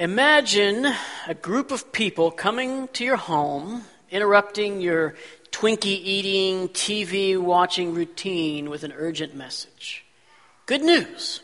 Imagine a group of people coming to your home, interrupting your Twinkie eating, TV watching routine with an urgent message. Good news.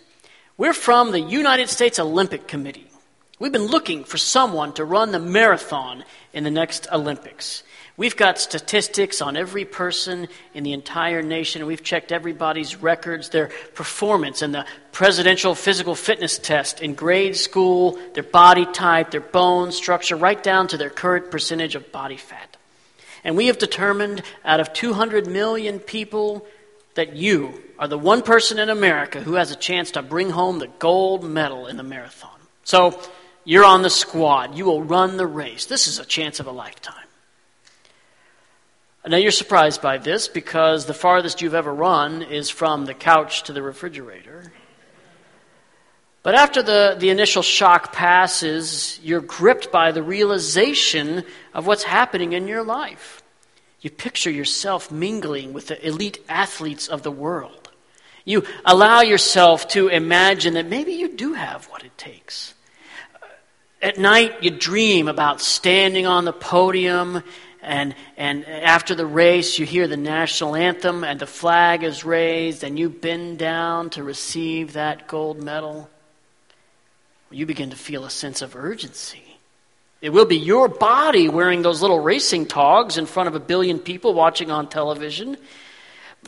We're from the United States Olympic Committee. We've been looking for someone to run the marathon in the next Olympics. We've got statistics on every person in the entire nation. We've checked everybody's records, their performance in the presidential physical fitness test in grade school, their body type, their bone structure, right down to their current percentage of body fat. And we have determined out of 200 million people that you are the one person in America who has a chance to bring home the gold medal in the marathon. So you're on the squad. You will run the race. This is a chance of a lifetime. Now you're surprised by this because the farthest you've ever run is from the couch to the refrigerator. But after the, the initial shock passes, you're gripped by the realization of what's happening in your life. You picture yourself mingling with the elite athletes of the world. You allow yourself to imagine that maybe you do have what it takes. At night, you dream about standing on the podium and, and after the race, you hear the national anthem, and the flag is raised, and you bend down to receive that gold medal. You begin to feel a sense of urgency. It will be your body wearing those little racing togs in front of a billion people watching on television.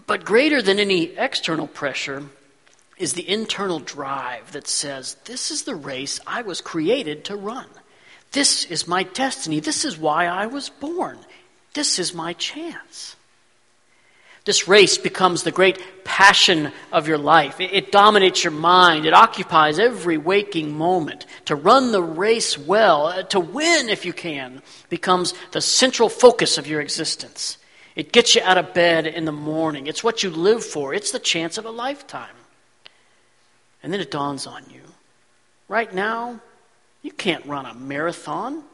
But greater than any external pressure is the internal drive that says, This is the race I was created to run. This is my destiny. This is why I was born. This is my chance. This race becomes the great passion of your life. It, dominates your mind. It occupies every waking moment. To run the race well, uh, to win if you can, becomes the central focus of your existence. It gets you out of bed in the morning. It's what you live for. It's the chance of a lifetime. And then it dawns on you. Right now, you can't run a marathon.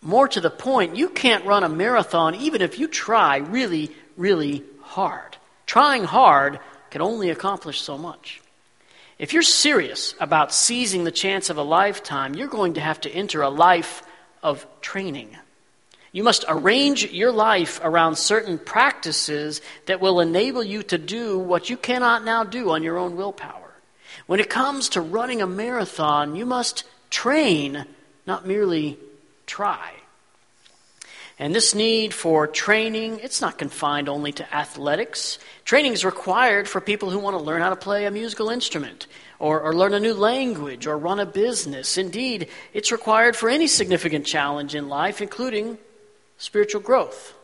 More to the point, you can't run a marathon even if you try really, really hard. Trying hard can only accomplish so much. If you're serious about seizing the chance of a lifetime, you're going to have to enter a life of training. You must arrange your life around certain practices that will enable you to do what you cannot now do on your own willpower. When it comes to running a marathon, you must train, not merely try. And this need for training, it's not confined only to athletics. Training is required for people who want to learn how to play a musical instrument, or, or, learn a new language, or run a business. Indeed, it's required for any significant challenge in life, including spiritual growth.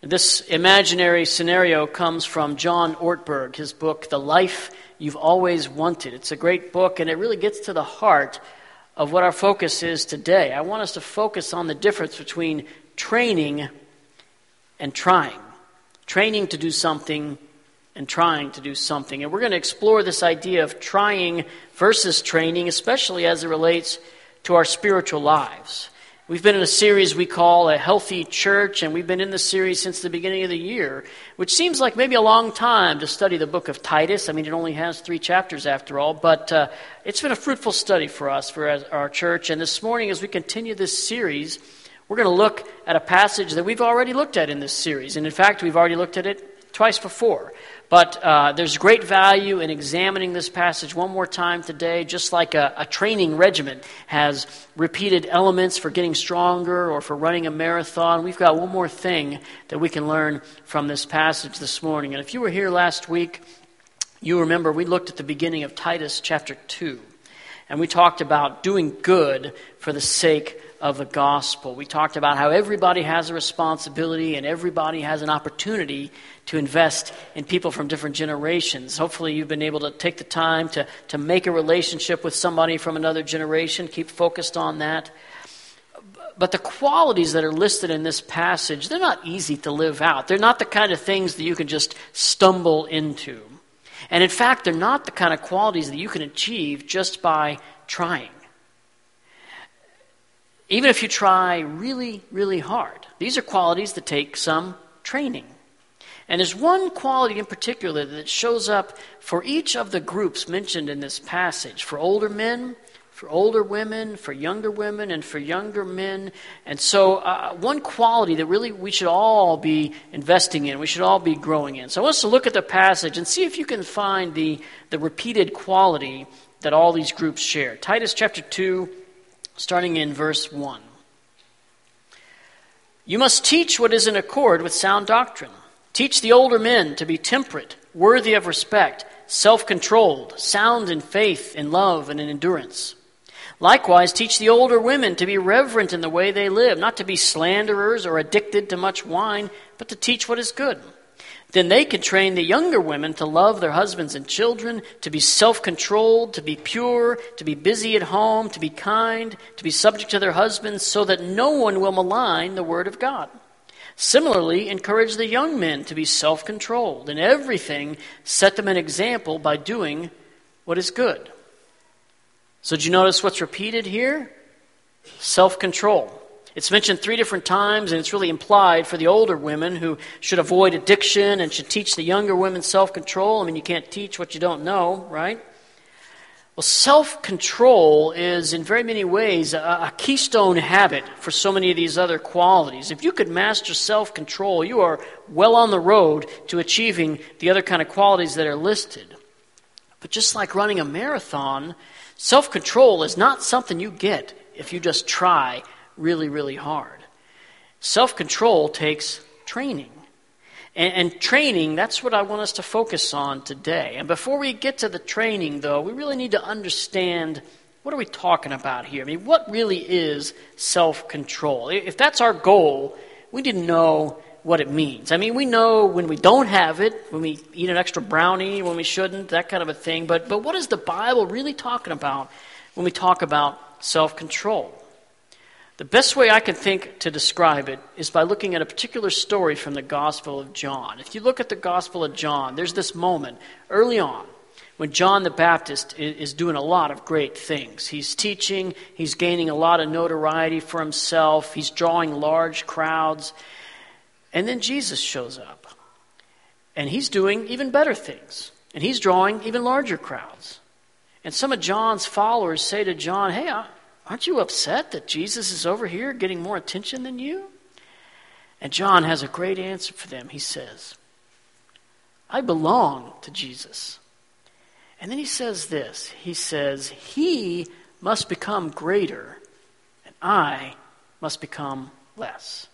This imaginary scenario comes from John Ortberg, his book, The Life You've Always Wanted. It's a great book, and it really gets to the heart of what our focus is today. I want us to focus on the difference between training and trying. Training to do something and trying to do something. And we're going to explore this idea of trying versus training, especially as it relates to our spiritual lives. We've been in a series we call A Healthy Church, and we've been in this series since the beginning of the year, which seems like maybe a long time to study the book of Titus. I mean, it only has three chapters after all, but uh, it's been a fruitful study for us, for our church. And this morning, as we continue this series, we're going to look at a passage that we've already looked at in this series. And in fact, we've already looked at it twice before. But uh, there's great value in examining this passage one more time today, just like a, a, training regimen has repeated elements for getting stronger or for running a marathon. We've got one more thing that we can learn from this passage this morning. And if you were here last week, you remember we looked at the beginning of Titus chapter 2, and we talked about doing good for the sake of the gospel. We talked about how everybody has a responsibility and everybody has an opportunity to invest in people from different generations. Hopefully, you've been able to take the time to, to make a relationship with somebody from another generation, keep focused on that. But the qualities that are listed in this passage, they're not easy to live out. They're not the kind of things that you can just stumble into. And in fact, they're not the kind of qualities that you can achieve just by trying. Even if you try really, really hard, these are qualities that take some training. And there's one quality in particular that shows up for each of the groups mentioned in this passage for older men, for older women, for younger women, and for younger men. And so, uh, one quality that really we should all be investing in, we should all be growing in. So, I want us to look at the passage and see if you can find the, the repeated quality that all these groups share. Titus chapter 2, starting in verse 1. You must teach what is in accord with sound doctrine. Teach the older men to be temperate, worthy of respect, self controlled, sound in faith, in love, and in endurance. Likewise, teach the older women to be reverent in the way they live, not to be slanderers or addicted to much wine, but to teach what is good. Then they can train the younger women to love their husbands and children, to be self controlled, to be pure, to be busy at home, to be kind, to be subject to their husbands, so that no one will malign the word of God. Similarly, encourage the young men to be self controlled. In everything, set them an example by doing what is good. So, did you notice what's repeated here? Self control. It's mentioned three different times, and it's really implied for the older women who should avoid addiction and should teach the younger women self control. I mean, you can't teach what you don't know, right? Well, self control is in very many ways a, a, keystone habit for so many of these other qualities. If you could master self control, you are well on the road to achieving the other kind of qualities that are listed. But just like running a marathon, Self control is not something you get if you just try really, really hard. Self control takes training. And, and, training, that's what I want us to focus on today. And before we get to the training, though, we really need to understand what are we talking about here? I mean, what really is self control? If that's our goal, we didn't know what it means. I mean, we know when we don't have it, when we eat an extra brownie when we shouldn't, that kind of a thing. But, but what is the Bible really talking about when we talk about self control? The best way I can think to describe it is by looking at a particular story from the Gospel of John. If you look at the Gospel of John, there's this moment early on when John the Baptist is doing a lot of great things. He's teaching, he's gaining a lot of notoriety for himself, he's drawing large crowds. And then Jesus shows up. And he's doing even better things. And he's drawing even larger crowds. And some of John's followers say to John, Hey, aren't you upset that Jesus is over here getting more attention than you? And John has a great answer for them. He says, I belong to Jesus. And then he says this He says, He must become greater, and I must become less.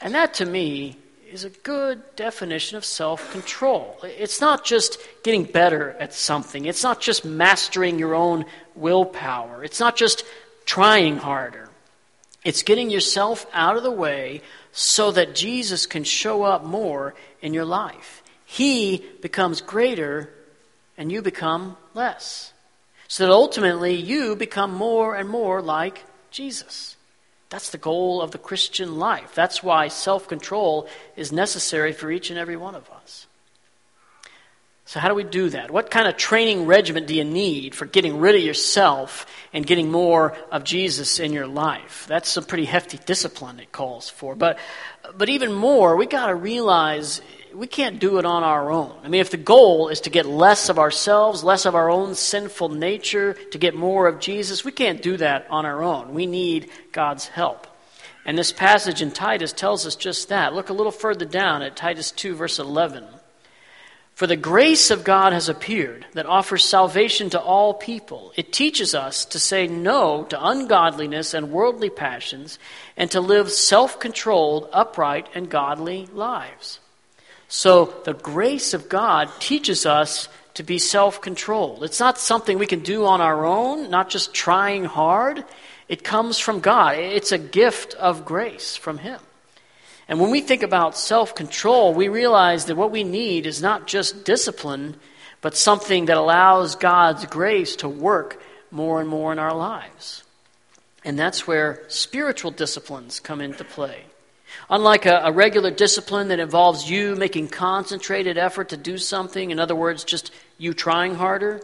And that to me is a good definition of self control. It's not just getting better at something, it's not just mastering your own willpower, it's not just trying harder. It's getting yourself out of the way so that Jesus can show up more in your life. He becomes greater and you become less. So that ultimately you become more and more like Jesus. That's the goal of the Christian life. That's why self control is necessary for each and every one of us. So, how do we do that? What kind of training regimen do you need for getting rid of yourself and getting more of Jesus in your life? That's some pretty hefty discipline it calls for. But, but even more, we got to realize we can't do it on our own. I mean, if the goal is to get less of ourselves, less of our own sinful nature, to get more of Jesus, we can't do that on our own. We need God's help. And this passage in Titus tells us just that. Look a little further down at Titus 2, verse 11. For the grace of God has appeared that offers salvation to all people. It teaches us to say no to ungodliness and worldly passions and to live self controlled, upright, and godly lives. So the grace of God teaches us to be self controlled. It's not something we can do on our own, not just trying hard. It comes from God, it's a gift of grace from Him. And when we think about self control, we realize that what we need is not just discipline, but something that allows God's grace to work more and more in our lives. And that's where spiritual disciplines come into play. Unlike a, a, regular discipline that involves you making concentrated effort to do something, in other words, just you trying harder,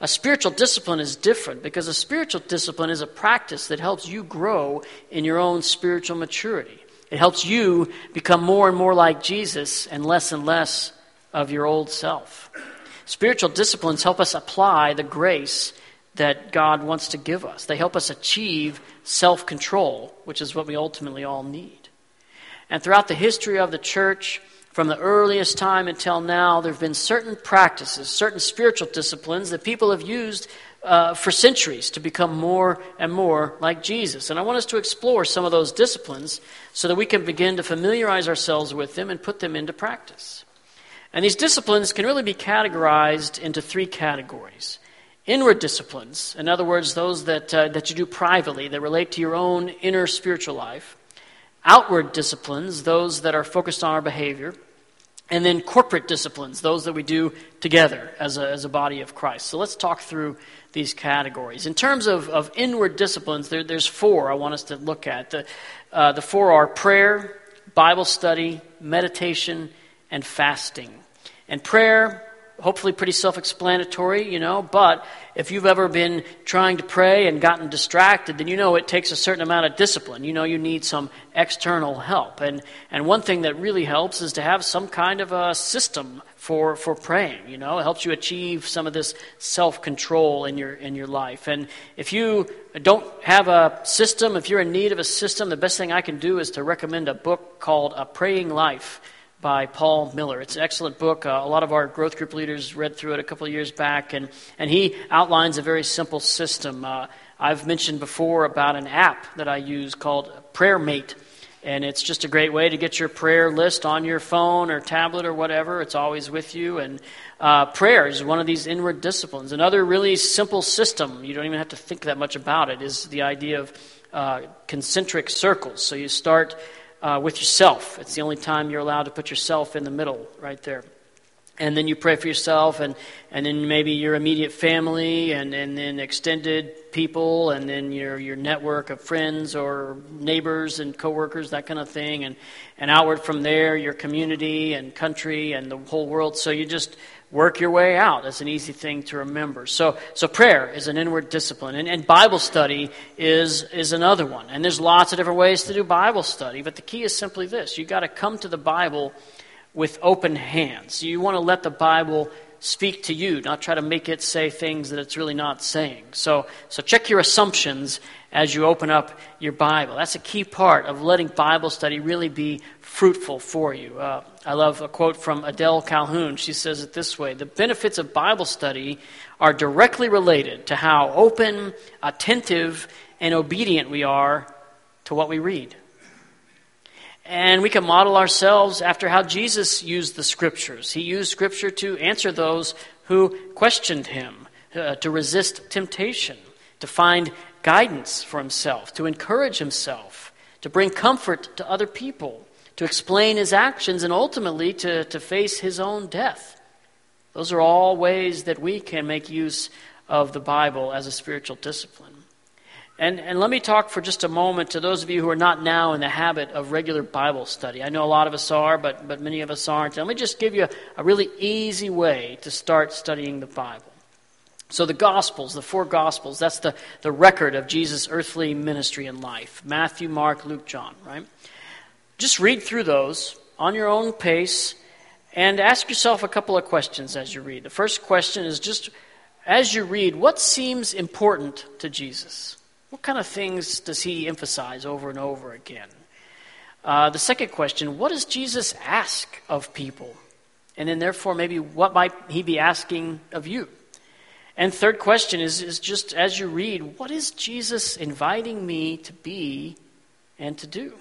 a spiritual discipline is different because a spiritual discipline is a practice that helps you grow in your own spiritual maturity. It helps you become more and more like Jesus and less and less of your old self. Spiritual disciplines help us apply the grace that God wants to give us. They help us achieve self control, which is what we ultimately all need. And throughout the history of the church, from the earliest time until now, there have been certain practices, certain spiritual disciplines that people have used uh, for centuries to become more and more like Jesus. And I want us to explore some of those disciplines so that we can begin to familiarize ourselves with them and put them into practice. And these disciplines can really be categorized into three categories. Inward disciplines, in other words, those that, uh, that you do privately, that relate to your own inner spiritual life. Outward disciplines, those that are focused on our behavior. And then corporate disciplines, those that we do together as a, as a body of Christ. So let's talk through these categories. In terms of, of inward disciplines, there, there's four I want us to look at. The, uh, the four are prayer, Bible study, meditation, and fasting. And prayer, hopefully pretty self explanatory, you know, but if you've ever been trying to pray and gotten distracted, then you know it takes a certain amount of discipline. You know you need some external help. And, and one thing that really helps is to have some kind of a system for, for praying. You know, it helps you achieve some of this self control in your, in your life. And if you don't have a system, if you're in need of a system, the best thing I can do is to recommend a book called A Praying Life by Paul Miller. It's an excellent book. Uh, a lot of our growth group leaders read through it a couple of years back, and, and he outlines a very simple system. Uh, I've mentioned before about an app that I use called Prayer Mate. And it's just a great way to get your prayer list on your phone or tablet or whatever. It's always with you. And uh, prayer is one of these inward disciplines. Another really simple system, you don't even have to think that much about it, is the idea of uh, concentric circles. So you start uh, with yourself. It's the only time you're allowed to put yourself in the middle, right there. And then you pray for yourself, and, and then maybe your immediate family, and, and then extended people, and then your, your network of friends or neighbors and coworkers, that kind of thing. And, and outward from there, your community and country and the whole world. So you just work your way out. That's an easy thing to remember. So, so prayer is an inward discipline, and, and Bible study is is another one. And there's lots of different ways to do Bible study, but the key is simply this: you've got to come to the Bible with open hands. You want to let the Bible speak to you, not try to make it say things that it's really not saying. So, so check your assumptions as you open up your Bible. That's a key part of letting Bible study really be fruitful for you. Uh, I love a quote from Adele Calhoun. She says it this way The benefits of Bible study are directly related to how open, attentive, and obedient we are to what we read. And we can model ourselves after how Jesus used the scriptures. He used scripture to answer those who questioned him, uh, to resist temptation, to find guidance for himself, to encourage himself, to bring comfort to other people, to explain his actions, and ultimately to, to face his own death. Those are all ways that we can make use of the Bible as a spiritual discipline. And, and let me talk for just a moment to those of you who are not now in the habit of regular Bible study. I know a lot of us are, but, but many of us aren't. And let me just give you a, a really easy way to start studying the Bible. So, the Gospels, the four Gospels, that's the, the record of Jesus' earthly ministry and life Matthew, Mark, Luke, John, right? Just read through those on your own pace and ask yourself a couple of questions as you read. The first question is just as you read, what seems important to Jesus? What kind of things does he emphasize over and over again? Uh, the second question what does Jesus ask of people? And then, therefore, maybe what might he be asking of you? And third question is, is just as you read, what is Jesus inviting me to be and to do?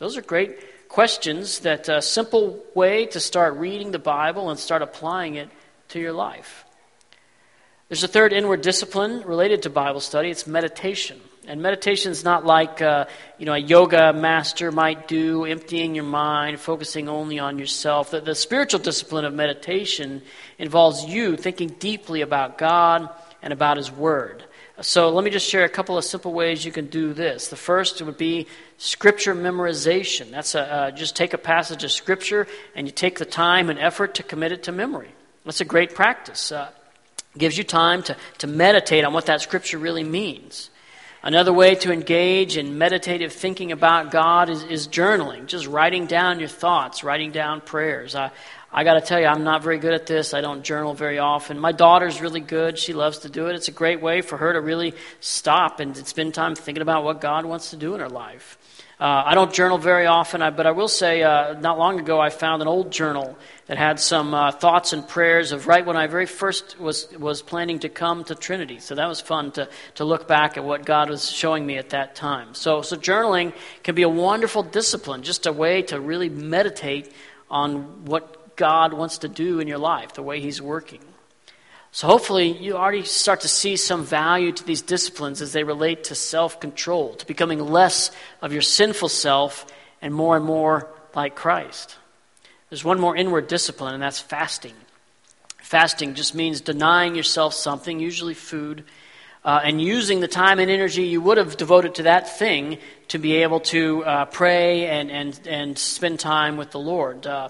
Those are great questions that a simple way to start reading the Bible and start applying it to your life. There's a third inward discipline related to Bible study. It's meditation. And meditation is not like uh, you know a yoga master might do, emptying your mind, focusing only on yourself. The, the spiritual discipline of meditation involves you thinking deeply about God and about His Word. So let me just share a couple of simple ways you can do this. The first would be scripture memorization. That's a, uh, just take a passage of scripture and you take the time and effort to commit it to memory. That's a great practice. Uh, gives you time to, to meditate on what that scripture really means. Another way to engage in meditative thinking about God is, is journaling, just writing down your thoughts, writing down prayers. I, I got to tell you, I'm not very good at this. I don't journal very often. My daughter's really good. She loves to do it. It's a great way for her to really stop and spend time thinking about what God wants to do in her life. Uh, I don't journal very often, but I will say, uh, not long ago, I found an old journal that had some uh, thoughts and prayers of right when I very first was, was planning to come to Trinity. So that was fun to, to look back at what God was showing me at that time. So, so journaling can be a wonderful discipline, just a way to really meditate on what God wants to do in your life, the way He's working. So hopefully you already start to see some value to these disciplines as they relate to self control, to becoming less of your sinful self and more and more like Christ. There's one more inward discipline, and that's fasting. Fasting just means denying yourself something, usually food, uh, and using the time and energy you would have devoted to that thing to be able to uh, pray and, and, and spend time with the Lord. Uh,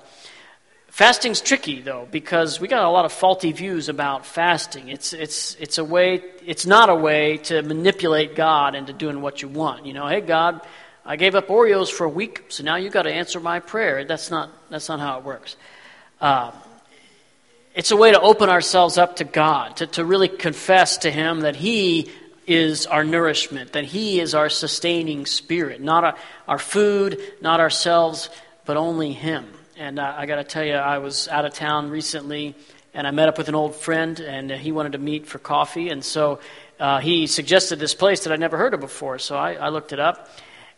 Fasting's tricky though because we got a lot of faulty views about fasting. It's it's it's a way it's not a way to manipulate God into doing what you want. You know, hey God, I gave up Oreos for a week, so now you got to answer my prayer. That's not that's not how it works. Uh, it's a way to open ourselves up to God, to, to really confess to Him that He is our nourishment, that He is our sustaining spirit, not our, our food, not ourselves, but only Him. And uh, I got to tell you, I was out of town recently, and I met up with an old friend, and uh, he wanted to meet for coffee. And so uh, he suggested this place that I'd never heard of before. So I, I looked it up,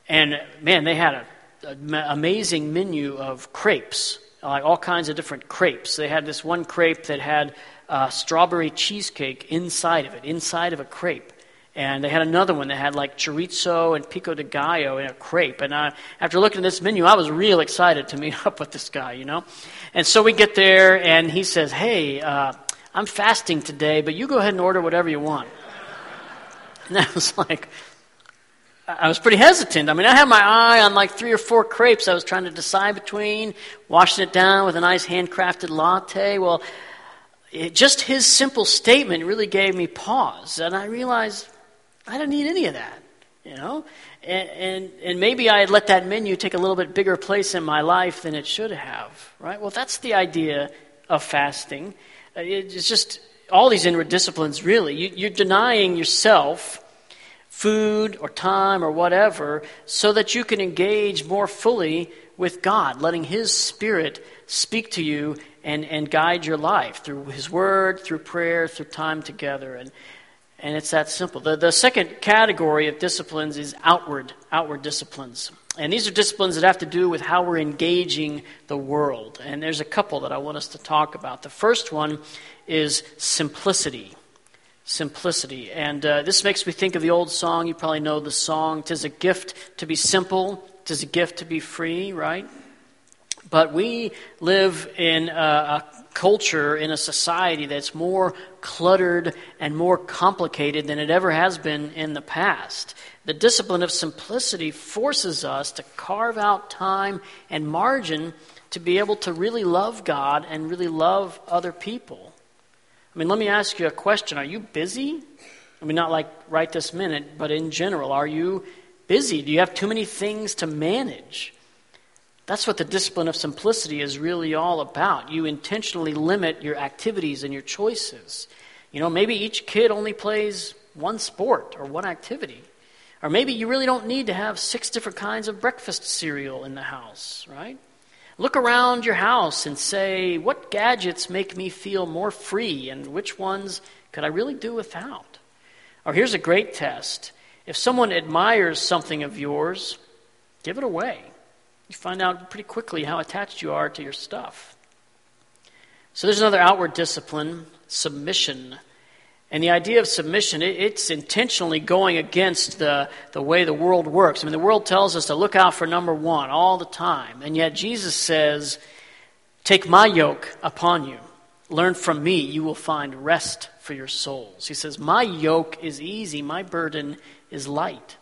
and man, they had an amazing menu of crepes, like all kinds of different crepes. They had this one crepe that had uh, strawberry cheesecake inside of it, inside of a crepe. And they had another one that had like chorizo and pico de gallo in a crepe. And I, after looking at this menu, I was real excited to meet up with this guy, you know. And so we get there, and he says, "Hey, uh, I'm fasting today, but you go ahead and order whatever you want." And I was like, I was pretty hesitant. I mean, I had my eye on like three or four crepes I was trying to decide between, washing it down with a nice handcrafted latte. Well, it, just his simple statement really gave me pause, and I realized I don't need any of that, you know? And, and, and maybe I had let that menu take a little bit bigger place in my life than it should have, right? Well, that's the idea of fasting. Uh, it's just all these inward disciplines, really. You, you're denying yourself food or time or whatever so that you can engage more fully with God, letting His Spirit speak to you and, and guide your life through His Word, through prayer, through time together. And, and it's that simple. The, the second category of disciplines is outward, outward disciplines. And these are disciplines that have to do with how we're engaging the world. And there's a couple that I want us to talk about. The first one is simplicity. Simplicity. And uh, this makes me think of the old song. You probably know the song. Tis a gift to be simple, tis a gift to be free, right? But we live in a, a culture, in a society that's more cluttered and more complicated than it ever has been in the past. The discipline of simplicity forces us to carve out time and margin to be able to really love God and really love other people. I mean, let me ask you a question. Are you busy? I mean, not like right this minute, but in general, are you busy? Do you have too many things to manage? That's what the discipline of simplicity is really all about. You intentionally limit your activities and your choices. You know, maybe each kid only plays one sport or one activity. Or maybe you really don't need to have six different kinds of breakfast cereal in the house, right? Look around your house and say, what gadgets make me feel more free and which ones could I really do without? Or here's a great test. If someone admires something of yours, give it away you find out pretty quickly how attached you are to your stuff. So there's another outward discipline, submission. And the idea of submission, it's intentionally going against the, the way the world works. I mean, the world tells us to look out for number one all the time. And yet Jesus says, Take my yoke upon you. Learn from me. You will find rest for your souls. He says, My yoke is easy, my burden is light.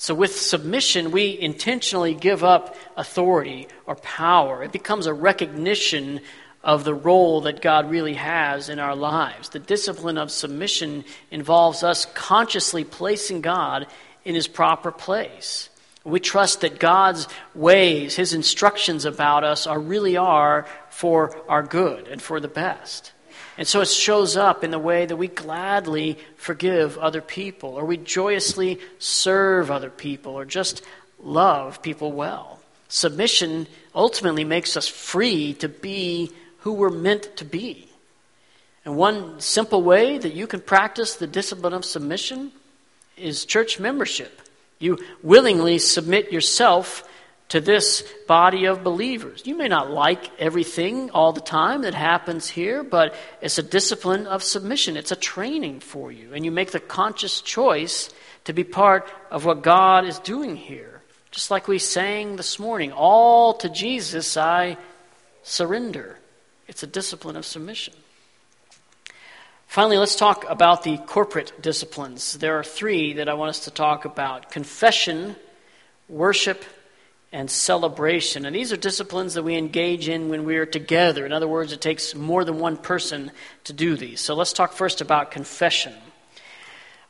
So, with submission, we intentionally give up authority or power. It becomes a recognition of the role that God really has in our lives. The discipline of submission involves us consciously placing God in his proper place. We trust that God's ways, his instructions about us, are really are for our good and for the best. And so it shows up in the way that we gladly forgive other people, or we joyously serve other people, or just love people well. Submission ultimately makes us free to be who we're meant to be. And one simple way that you can practice the discipline of submission is church membership. You willingly submit yourself to this body of believers. You may not like everything all the time that happens here, but it's a discipline of submission. It's a training for you. And you make the conscious choice to be part of what God is doing here. Just like we sang this morning, all to Jesus I surrender. It's a discipline of submission. Finally, let's talk about the corporate disciplines. There are three that I want us to talk about confession, worship, and celebration. And these are disciplines that we engage in when we are together. In other words, it takes more than one person to do these. So let's talk first about confession.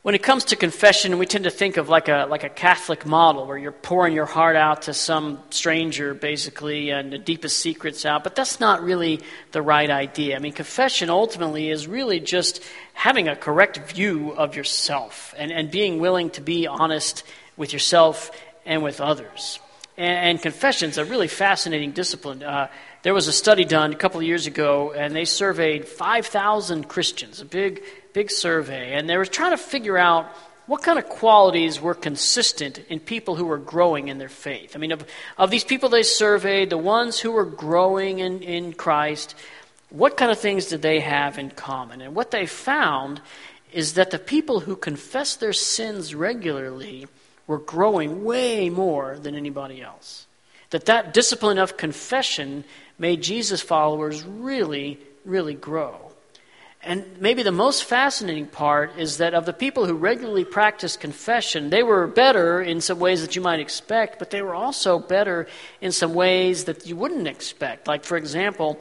When it comes to confession, we tend to think of like a, like a Catholic model where you're pouring your heart out to some stranger, basically, and the deepest secrets out. But that's not really the right idea. I mean, confession ultimately is really just having a correct view of yourself and, and being willing to be honest with yourself and with others. And, and confession is a really fascinating discipline. Uh, there was a study done a couple of years ago, and they surveyed 5,000 Christians, a big big survey, and they were trying to figure out what kind of qualities were consistent in people who were growing in their faith. I mean, of, of these people they surveyed, the ones who were growing in, in Christ, what kind of things did they have in common? And what they found is that the people who confess their sins regularly were growing way more than anybody else. That that discipline of confession made Jesus followers really, really grow. And maybe the most fascinating part is that of the people who regularly practiced confession, they were better in some ways that you might expect, but they were also better in some ways that you wouldn't expect. Like, for example,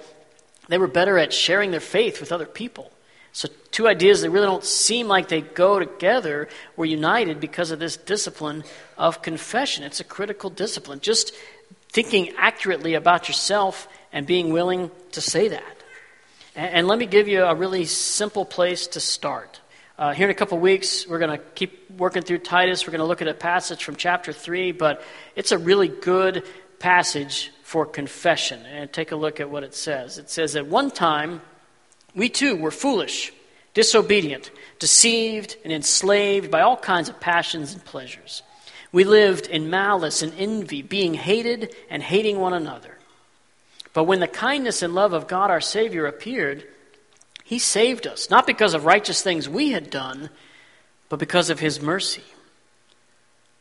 they were better at sharing their faith with other people. So, two ideas that really don't seem like they go together were united because of this discipline of confession. It's a critical discipline. Just thinking accurately about yourself and being willing to say that. And, let me give you a really simple place to start. Uh, here in a couple weeks, we're going to keep working through Titus. We're going to look at a passage from chapter 3, but it's a really good passage for confession. And take a look at what it says. It says, At one time, we too were foolish, disobedient, deceived, and enslaved by all kinds of passions and pleasures. We lived in malice and envy, being hated and hating one another. But when the kindness and love of God our Savior appeared, He saved us, not because of righteous things we had done, but because of His mercy.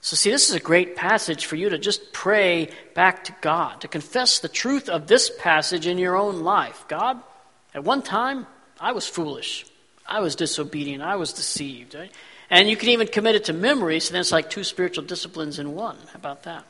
So, see, this is a great passage for you to just pray back to God, to confess the truth of this passage in your own life. God, at one time, I was foolish. I was disobedient. I was deceived. Right? And you can even commit it to memory, so then it's like two spiritual disciplines in one. How about that?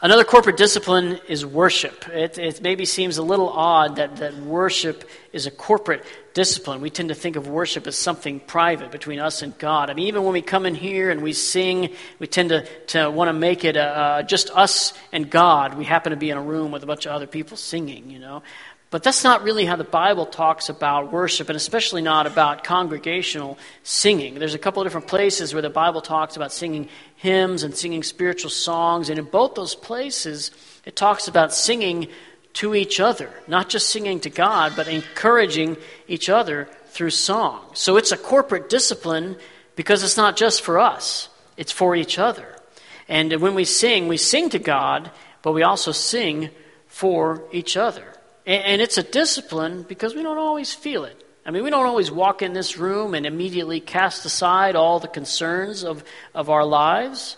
Another corporate discipline is worship. It, it, maybe seems a little odd that, that worship is a corporate discipline. We tend to think of worship as something private between us and God. I mean, even when we come in here and we sing, we tend to, to want to make it uh, just us and God. We happen to be in a room with a bunch of other people singing, you know. But that's not really how the Bible talks about worship, and especially not about congregational singing. There's a couple of different places where the Bible talks about singing hymns and singing spiritual songs, and in both those places, it talks about singing to each other, not just singing to God, but encouraging each other through song. So it's a corporate discipline because it's not just for us, it's for each other. And when we sing, we sing to God, but we also sing for each other. And it's a discipline because we don't always feel it. I mean, we don't always walk in this room and immediately cast aside all the concerns of, of our lives.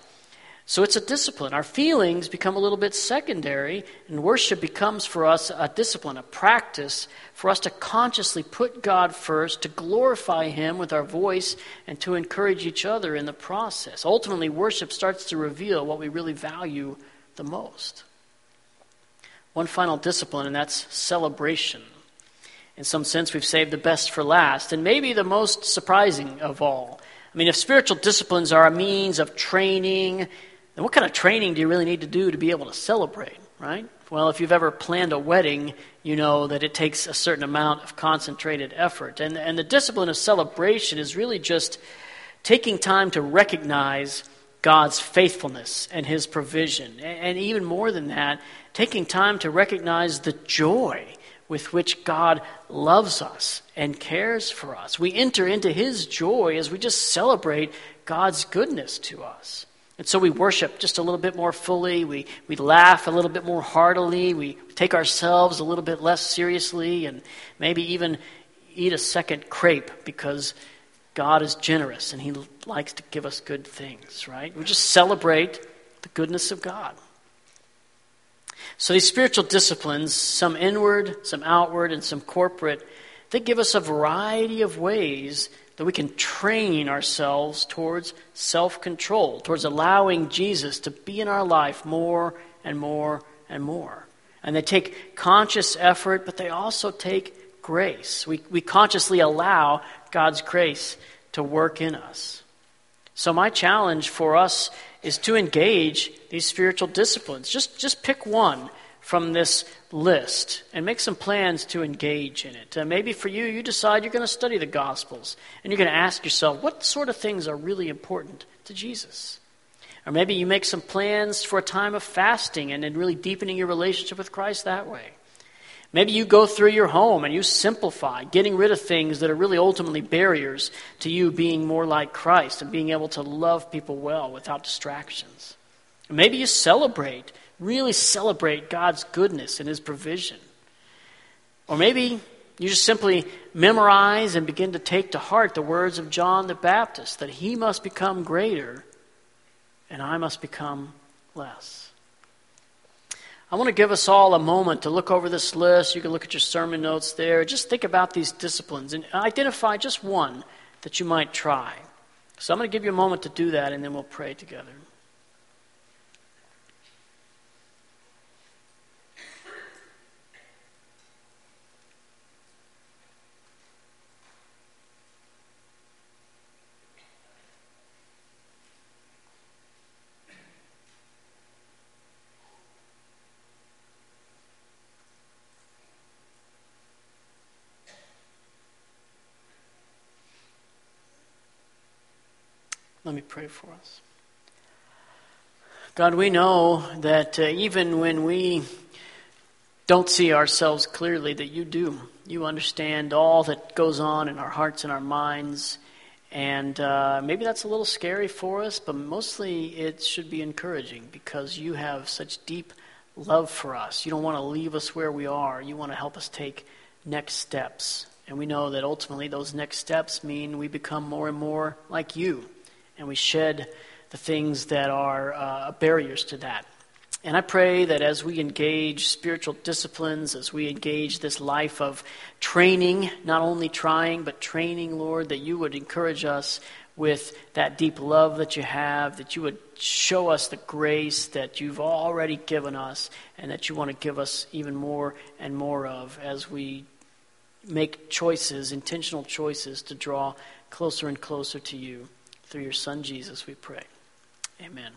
So it's a discipline. Our feelings become a little bit secondary, and worship becomes for us a discipline, a practice for us to consciously put God first, to glorify Him with our voice, and to encourage each other in the process. Ultimately, worship starts to reveal what we really value the most one final discipline, and that's celebration. In some sense, we've saved the best for last, and maybe the most surprising of all. I mean, if spiritual disciplines are a means of training, then what kind of training do you really need to do to be able to celebrate? right? Well, if you've ever planned a wedding, you know that it takes a certain amount of concentrated effort. And, and the discipline of celebration is really just taking time to recognize God's faithfulness and His provision. And, even more than that, taking time to recognize the joy with which God loves us and cares for us. We enter into His joy as we just celebrate God's goodness to us. And so we worship just a little bit more fully. We, we laugh a little bit more heartily. We take ourselves a little bit less seriously and maybe even eat a second crepe because God is generous and He likes to give us good things, right? We just celebrate the goodness of God. So these spiritual disciplines, some inward, some outward, and some corporate, they give us a variety of ways that we can train ourselves towards self control, towards allowing Jesus to be in our life more and more and more. And they take conscious effort, but they also take grace. We, we consciously allow God's grace to work in us. So, my challenge for us is to engage these spiritual disciplines. Just, just pick one from this list and make some plans to engage in it. Uh, maybe for you, you decide you're going to study the Gospels and you're going to ask yourself, what sort of things are really important to Jesus? Or maybe you make some plans for a time of fasting and then really deepening your relationship with Christ that way. Maybe you go through your home and you simplify, getting rid of things that are really ultimately barriers to you being more like Christ and being able to love people well without distractions. Maybe you celebrate really celebrate God's goodness and His provision. Or maybe you just simply memorize and begin to take to heart the words of John the Baptist that he must become greater and I must become less. I want to give us all a moment to look over this list. You can look at your sermon notes there. Just think about these disciplines and identify just one that you might try. So I'm going to give you a moment to do that and then we'll pray together. Pray for us. God, we know that uh, even when we don't see ourselves clearly, that you do. You understand all that goes on in our hearts and our minds. And uh, maybe that's a little scary for us, but mostly it should be encouraging because you have such deep love for us. You don't want to leave us where we are, you want to help us take next steps. And we know that ultimately those next steps mean we become more and more like you and we shed the things that are uh, barriers to that. And I pray that as we engage spiritual disciplines, as we engage this life of training, not only trying, but training, Lord, that you would encourage us with that deep love that you have, that you would show us the grace that you've already given us, and that you want to give us even more and more of as we make choices, intentional choices, to draw closer and closer to you. Through your Son, Jesus, we pray. Amen.